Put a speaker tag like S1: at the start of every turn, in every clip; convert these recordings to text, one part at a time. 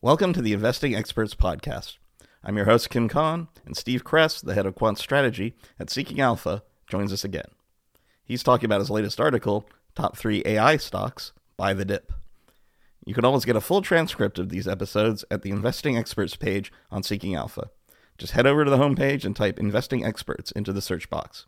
S1: Welcome to the Investing Experts Podcast. I'm your host, Kim Khan, and Steve Cress, the head of quant strategy at Seeking Alpha, joins us again. He's talking about his latest article, Top 3 AI Stocks Buy the Dip. You can always get a full transcript of these episodes at the Investing Experts page on Seeking Alpha. Just head over to the homepage and type Investing Experts into the search box.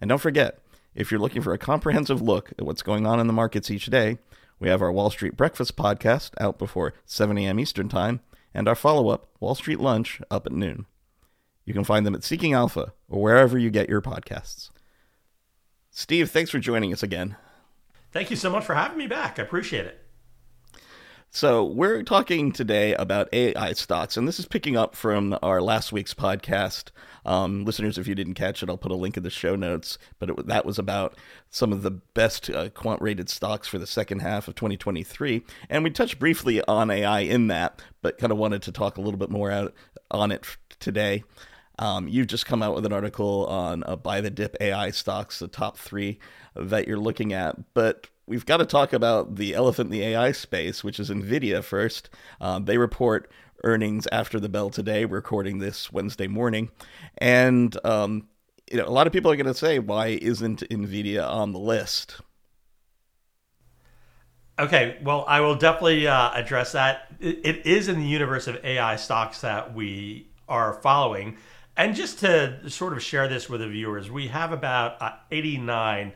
S1: And don't forget, if you're looking for a comprehensive look at what's going on in the markets each day, we have our Wall Street Breakfast podcast out before 7 a.m. Eastern Time, and our follow up, Wall Street Lunch, up at noon. You can find them at Seeking Alpha or wherever you get your podcasts. Steve, thanks for joining us again.
S2: Thank you so much for having me back. I appreciate it.
S1: So, we're talking today about AI stocks, and this is picking up from our last week's podcast. Um, listeners, if you didn't catch it, I'll put a link in the show notes. But it, that was about some of the best uh, quant rated stocks for the second half of 2023. And we touched briefly on AI in that, but kind of wanted to talk a little bit more out on it today. Um, you've just come out with an article on uh, buy the dip AI stocks, the top three that you're looking at. But we've got to talk about the elephant in the AI space, which is NVIDIA first. Um, they report earnings after the bell today, We're recording this Wednesday morning. And, um, you know, a lot of people are going to say, why isn't NVIDIA on the list?
S2: Okay, well, I will definitely uh, address that. It, it is in the universe of AI stocks that we are following. And just to sort of share this with the viewers, we have about uh, 89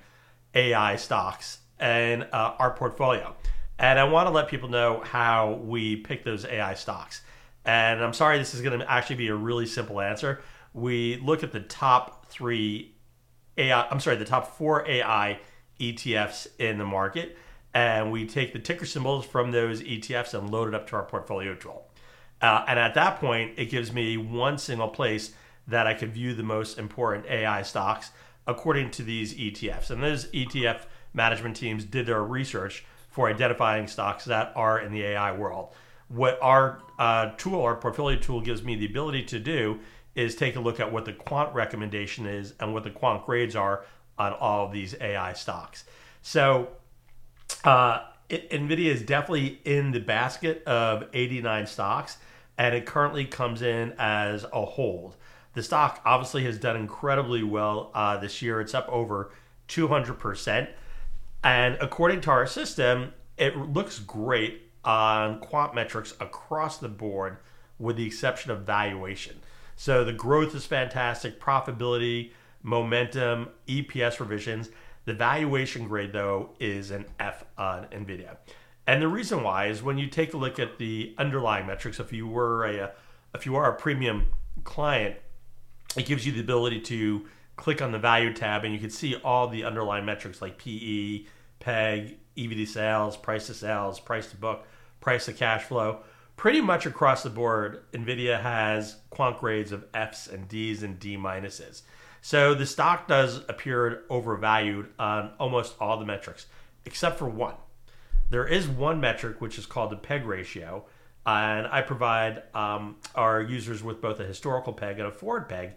S2: AI stocks in uh, our portfolio. And I want to let people know how we pick those AI stocks. And I'm sorry, this is going to actually be a really simple answer. We look at the top three AI, I'm sorry, the top four AI ETFs in the market, and we take the ticker symbols from those ETFs and load it up to our portfolio tool. Uh, and at that point, it gives me one single place that I can view the most important AI stocks according to these ETFs. And those ETF management teams did their research for identifying stocks that are in the AI world. What our uh, tool, our portfolio tool, gives me the ability to do is take a look at what the quant recommendation is and what the quant grades are on all of these AI stocks. So, uh, it, NVIDIA is definitely in the basket of 89 stocks, and it currently comes in as a hold. The stock obviously has done incredibly well uh, this year. It's up over 200%. And according to our system, it looks great on quant metrics across the board, with the exception of valuation. So the growth is fantastic, profitability, momentum, EPS revisions. The valuation grade, though, is an F on NVIDIA. And the reason why is when you take a look at the underlying metrics, if you were a if you are a premium client, it gives you the ability to click on the value tab and you can see all the underlying metrics like PE, PEG, EV to sales, price to sales, price to book, price to cash flow. Pretty much across the board, NVIDIA has quant grades of Fs and Ds and D minuses. So the stock does appear overvalued on almost all the metrics, except for one. There is one metric which is called the PEG ratio, and I provide um, our users with both a historical PEG and a forward PEG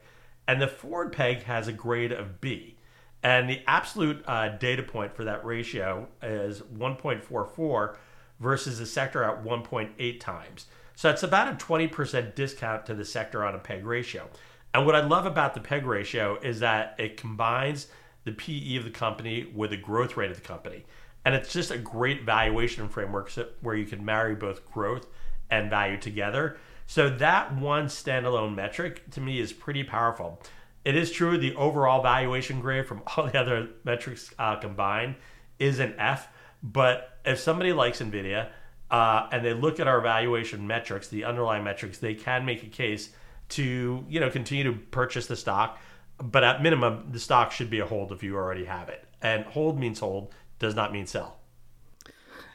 S2: and the forward peg has a grade of B. And the absolute uh, data point for that ratio is 1.44 versus the sector at 1.8 times. So it's about a 20% discount to the sector on a PEG ratio. And what I love about the PEG ratio is that it combines the PE of the company with the growth rate of the company. And it's just a great valuation framework where you can marry both growth and value together. So that one standalone metric to me is pretty powerful. It is true the overall valuation grade from all the other metrics uh, combined is an F, but if somebody likes NVIDIA uh, and they look at our valuation metrics, the underlying metrics, they can make a case to you know continue to purchase the stock. But at minimum, the stock should be a hold if you already have it. And hold means hold, does not mean sell.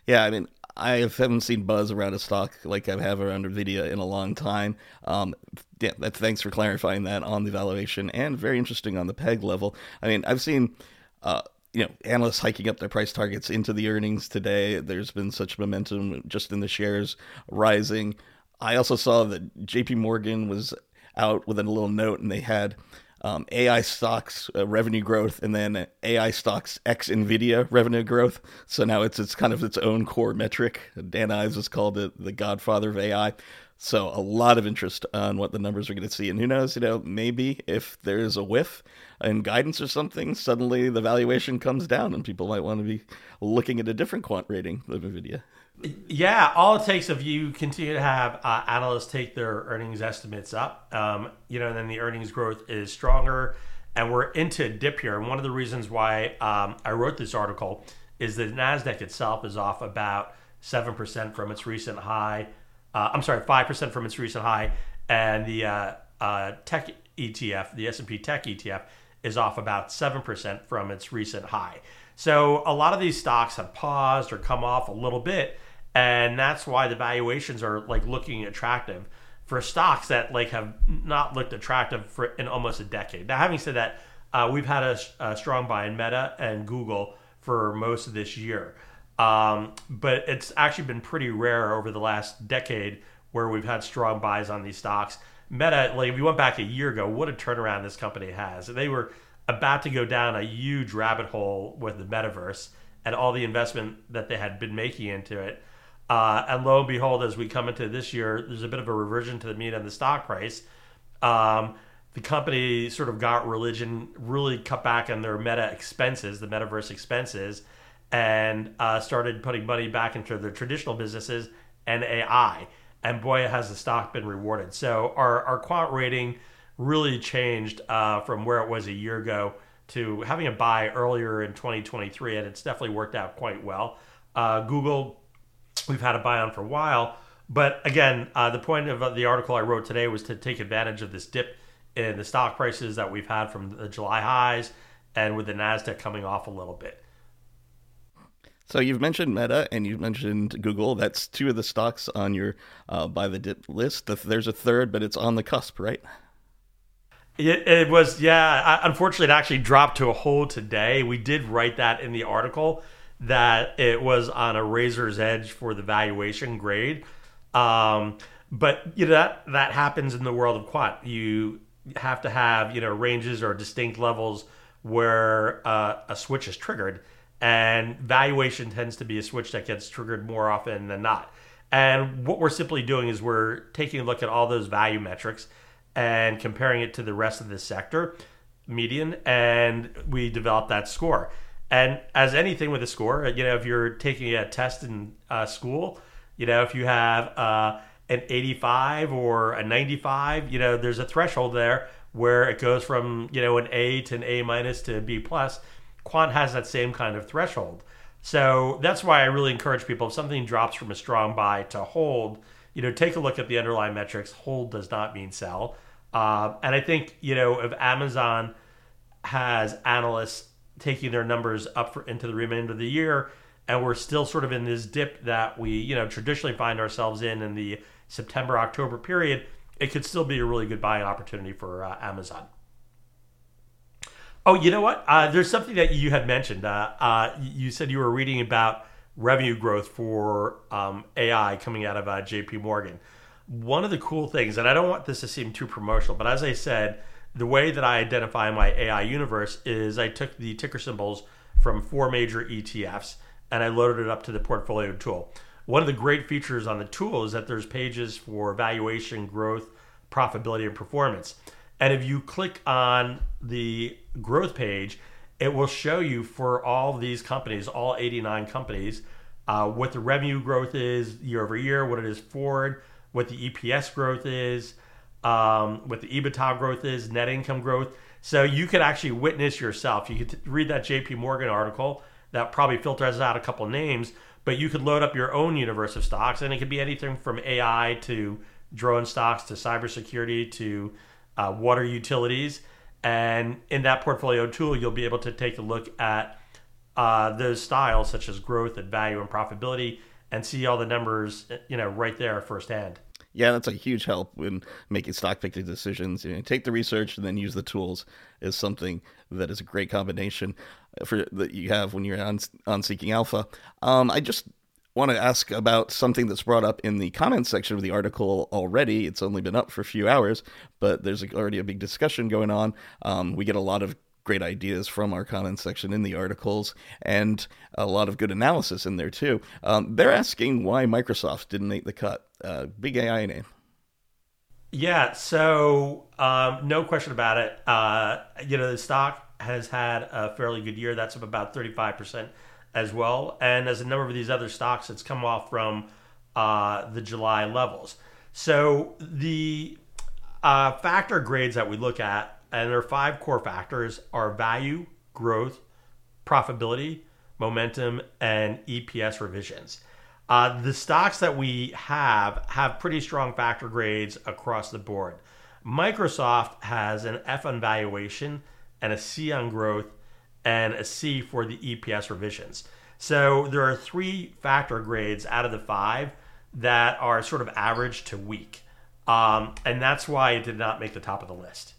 S1: Yeah, I mean, I haven't seen buzz around a stock like I have around Nvidia in a long time. Um, yeah, thanks for clarifying that on the valuation and very interesting on the peg level. I mean, I've seen. Uh, you know, analysts hiking up their price targets into the earnings today. There's been such momentum just in the shares rising. I also saw that JP Morgan was out with a little note and they had um, AI stocks uh, revenue growth, and then AI stocks X Nvidia revenue growth. So now it's it's kind of its own core metric. Dan Ives has called it the Godfather of AI. So a lot of interest on what the numbers are going to see, and who knows? You know, maybe if there's a whiff in guidance or something, suddenly the valuation comes down, and people might want to be looking at a different quant rating of Nvidia.
S2: Yeah, all it takes if you continue to have uh, analysts take their earnings estimates up, um, you know, and then the earnings growth is stronger, and we're into a dip here. And one of the reasons why um, I wrote this article is that Nasdaq itself is off about seven percent from its recent high uh, I'm sorry, five percent from its recent high, and the uh, uh, tech ETF, the S&P Tech ETF, is off about seven percent from its recent high. So a lot of these stocks have paused or come off a little bit, and that's why the valuations are like looking attractive for stocks that like have not looked attractive for in almost a decade. Now, having said that, uh, we've had a, a strong buy in Meta and Google for most of this year. Um, but it's actually been pretty rare over the last decade where we've had strong buys on these stocks. Meta, like if you went back a year ago, what a turnaround this company has. They were about to go down a huge rabbit hole with the metaverse and all the investment that they had been making into it. Uh, and lo and behold, as we come into this year, there's a bit of a reversion to the mean and the stock price. Um, the company sort of got religion, really cut back on their meta expenses, the metaverse expenses, and uh, started putting money back into their traditional businesses and AI. And boy, has the stock been rewarded. So our, our quant rating really changed uh, from where it was a year ago to having a buy earlier in 2023, and it's definitely worked out quite well. Uh, Google, we've had a buy on for a while, but again, uh, the point of the article I wrote today was to take advantage of this dip in the stock prices that we've had from the July highs, and with the Nasdaq coming off a little bit.
S1: So you've mentioned Meta and you've mentioned Google. That's two of the stocks on your uh, buy the dip list. There's a third, but it's on the cusp, right?
S2: It, it was, yeah. Unfortunately, it actually dropped to a hold today. We did write that in the article that it was on a razor's edge for the valuation grade. Um, but you know that that happens in the world of quant. You have to have you know ranges or distinct levels where uh, a switch is triggered and valuation tends to be a switch that gets triggered more often than not. And what we're simply doing is we're taking a look at all those value metrics and comparing it to the rest of the sector median, and we develop that score. And as anything with a score, you know, if you're taking a test in uh, school, you know, if you have uh, an 85 or a 95, you know, there's a threshold there where it goes from you know an A to an A minus to B plus quant has that same kind of threshold. So that's why I really encourage people if something drops from a strong buy to hold, you know, take a look at the underlying metrics. Hold does not mean sell. Uh, and I think, you know, if Amazon has analysts taking their numbers up for, into the remainder of the year, and we're still sort of in this dip that we, you know, traditionally find ourselves in in the September October period, it could still be a really good buying opportunity for uh, Amazon. Oh, you know what? Uh, there's something that you had mentioned. Uh, uh, you said you were reading about revenue growth for um, AI coming out of uh, J.P. Morgan. One of the cool things, and I don't want this to seem too promotional, but as I said, the way that I identify my AI universe is I took the ticker symbols from four major ETFs and I loaded it up to the portfolio tool. One of the great features on the tool is that there's pages for valuation, growth, profitability, and performance. And if you click on the growth page, it will show you for all these companies, all 89 companies, uh, what the revenue growth is year over year, what it is forward, what the EPS growth is, um, what the EBITDA growth is, net income growth. So you could actually witness yourself. You could read that JP Morgan article that probably filters out a couple names, but you could load up your own universe of stocks, and it could be anything from AI to drone stocks to cybersecurity to uh, water utilities. And in that portfolio tool, you'll be able to take a look at uh, those styles such as growth and value and profitability and see all the numbers, you know, right there firsthand.
S1: Yeah, that's a huge help in making stock picking decisions. You know, take the research and then use the tools is something that is a great combination for that you have when you're on on Seeking Alpha. Um, I just want to ask about something that's brought up in the comments section of the article already. It's only been up for a few hours, but there's already a big discussion going on. Um, we get a lot of great ideas from our comments section in the articles and a lot of good analysis in there too. Um, they're asking why Microsoft didn't make the cut. Uh, big AI name.
S2: Yeah, so um, no question about it. Uh, you know, the stock has had a fairly good year. That's up about 35% as well. And as a number of these other stocks, it's come off from uh, the July levels. So the uh, factor grades that we look at and there are five core factors are value, growth, profitability, momentum, and EPS revisions. Uh, the stocks that we have have pretty strong factor grades across the board. Microsoft has an F on valuation and a C on growth and a C for the EPS revisions. So there are three factor grades out of the five that are sort of average to weak. Um, and that's why it did not make the top of the list.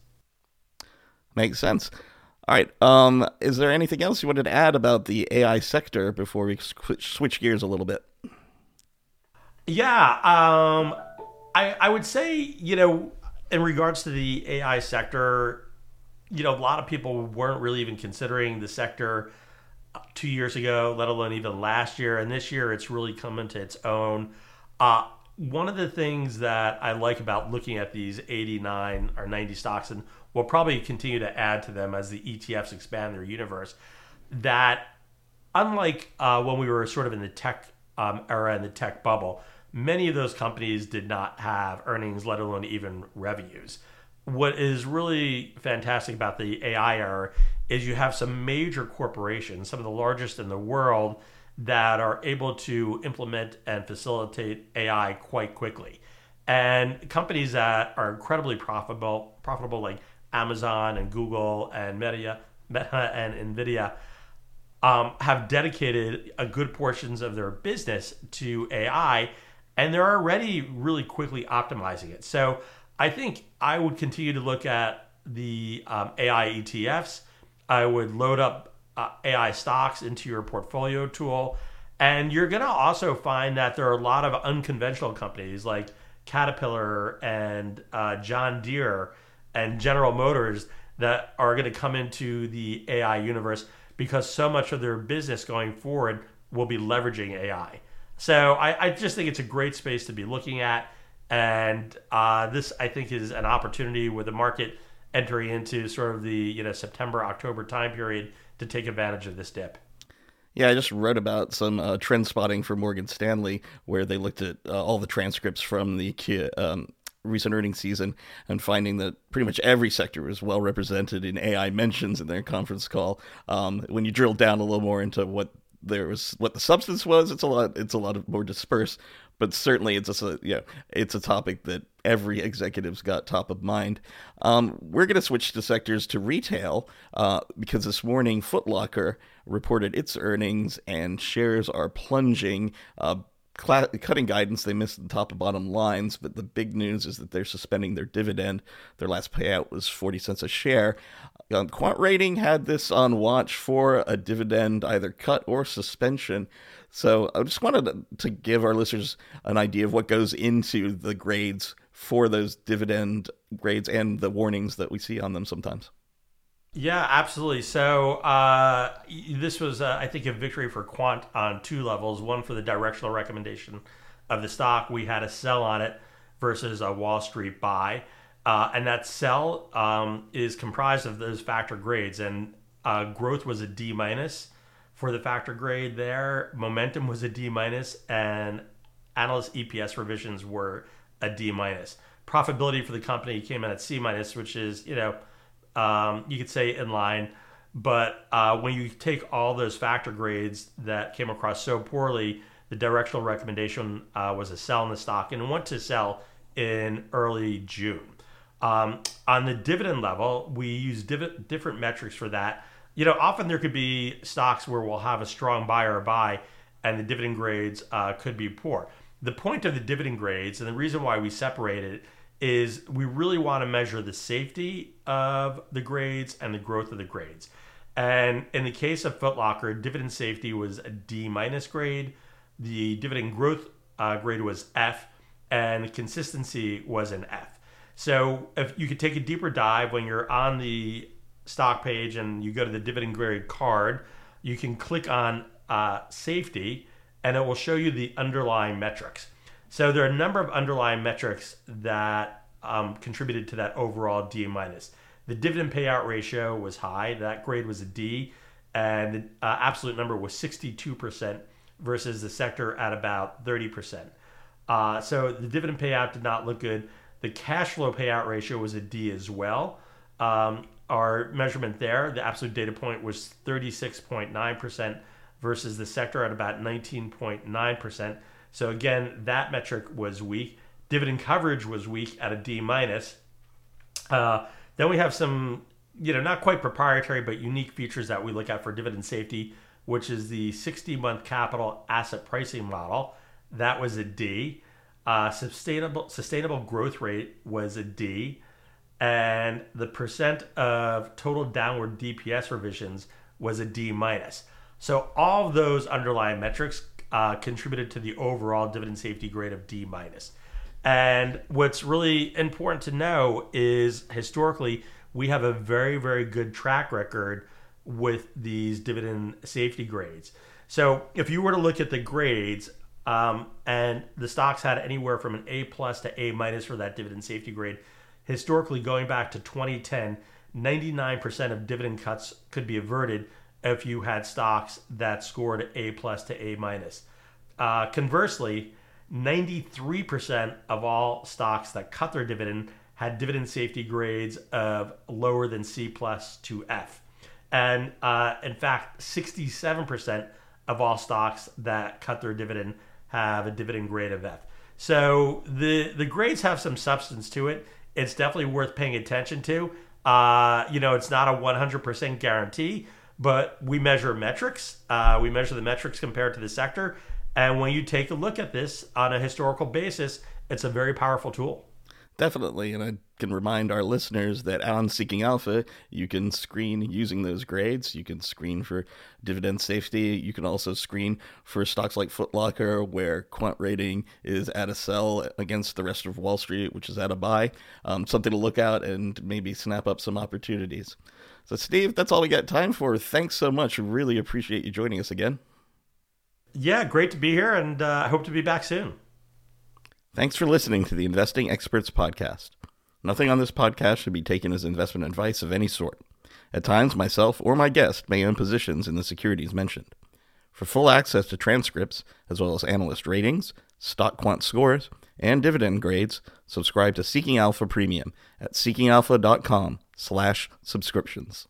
S1: Makes sense. All right. Um, is there anything else you wanted to add about the AI sector before we switch gears a little bit?
S2: Yeah. Um, I I would say you know in regards to the AI sector, you know a lot of people weren't really even considering the sector uh, two years ago, let alone even last year, and this year it's really come into its own. Uh, one of the things that I like about looking at these 89 or 90 stocks, and we'll probably continue to add to them as the ETFs expand their universe, that unlike uh, when we were sort of in the tech um, era and the tech bubble, many of those companies did not have earnings, let alone even revenues. What is really fantastic about the AI era is you have some major corporations, some of the largest in the world, that are able to implement and facilitate AI quite quickly. And companies that are incredibly profitable, profitable like Amazon and Google and Meta, Meta and Nvidia, um, have dedicated a good portions of their business to AI, and they're already really quickly optimizing it. So I think I would continue to look at the um, AI ETFs. I would load up uh, AI stocks into your portfolio tool. And you're going to also find that there are a lot of unconventional companies like Caterpillar and uh, John Deere and General Motors that are going to come into the AI universe because so much of their business going forward will be leveraging AI. So I, I just think it's a great space to be looking at. And uh, this, I think, is an opportunity with the market entering into sort of the you know September October time period to take advantage of this dip.
S1: Yeah, I just read about some uh, trend spotting for Morgan Stanley, where they looked at uh, all the transcripts from the um, recent earnings season and finding that pretty much every sector was well represented in AI mentions in their conference call. Um, when you drill down a little more into what there was, what the substance was, it's a lot. It's a lot more dispersed but certainly it's a yeah it's a topic that every executive's got top of mind. Um, we're going to switch to sectors to retail uh, because this morning Footlocker reported its earnings and shares are plunging. Uh, cutting guidance, they missed the top and bottom lines, but the big news is that they're suspending their dividend. Their last payout was 40 cents a share. Um, Quant Rating had this on watch for a dividend either cut or suspension. So I just wanted to give our listeners an idea of what goes into the grades for those dividend grades and the warnings that we see on them sometimes.
S2: Yeah, absolutely. So uh, this was, uh, I think, a victory for Quant on two levels. One for the directional recommendation of the stock, we had a sell on it versus a Wall Street buy, uh, and that sell um, is comprised of those factor grades. And uh, growth was a D minus for the factor grade there. Momentum was a D minus, and analyst EPS revisions were a D minus. Profitability for the company came in at C minus, which is you know um, you could say in line. But uh, when you take all those factor grades that came across so poorly, the directional recommendation uh, was a sell in the stock and went to sell in early June. Um, on the dividend level, we use div- different metrics for that you know, often there could be stocks where we'll have a strong buy or buy, and the dividend grades uh, could be poor. The point of the dividend grades, and the reason why we separate it, is we really want to measure the safety of the grades and the growth of the grades. And in the case of Footlocker, dividend safety was a D minus grade, the dividend growth uh, grade was F, and consistency was an F. So if you could take a deeper dive when you're on the stock page and you go to the dividend grade card, you can click on uh, safety and it will show you the underlying metrics. So there are a number of underlying metrics that um, contributed to that overall D minus. The dividend payout ratio was high. That grade was a D, and the uh, absolute number was 62% versus the sector at about 30%. Uh, so the dividend payout did not look good. The cash flow payout ratio was a D as well. Um, our measurement there, the absolute data point was 36.9% versus the sector at about 19.9%. So again, that metric was weak. Dividend coverage was weak at a D minus. Uh, then we have some, you know, not quite proprietary but unique features that we look at for dividend safety, which is the 60-month capital asset pricing model. That was a D. Uh, sustainable sustainable growth rate was a D, and the percent of total downward DPS revisions was a D minus. So all of those underlying metrics uh, contributed to the overall dividend safety grade of D minus. And what's really important to know is historically we have a very very good track record with these dividend safety grades. So if you were to look at the grades, um, and the stocks had anywhere from an A plus to A minus for that dividend safety grade. Historically, going back to 2010, 99% of dividend cuts could be averted if you had stocks that scored A plus to A minus. Uh, conversely, 93% of all stocks that cut their dividend had dividend safety grades of lower than C plus to F. And uh, in fact, 67% of all stocks that cut their dividend have a dividend grade of F. So the the grades have some substance to it. It's definitely worth paying attention to. Uh, you know, it's not a 100% guarantee, but we measure metrics. Uh, we measure the metrics compared to the sector. And when you take a look at this on a historical basis, it's a very powerful tool.
S1: Definitely. And I can remind our listeners that on Seeking Alpha, you can screen using those grades. You can screen for dividend safety. You can also screen for stocks like Footlocker, where quant rating is at a sell against the rest of Wall Street, which is at a buy. Um, something to look out and maybe snap up some opportunities. So, Steve, that's all we got time for. Thanks so much. Really appreciate you joining us again.
S2: Yeah, great to be here, and uh, I hope to be back soon.
S1: Thanks for listening to the Investing Experts Podcast. Nothing on this podcast should be taken as investment advice of any sort. At times, myself or my guest may own positions in the securities mentioned. For full access to transcripts, as well as analyst ratings, stock quant scores, and dividend grades, subscribe to Seeking Alpha Premium at seekingalpha.com slash subscriptions.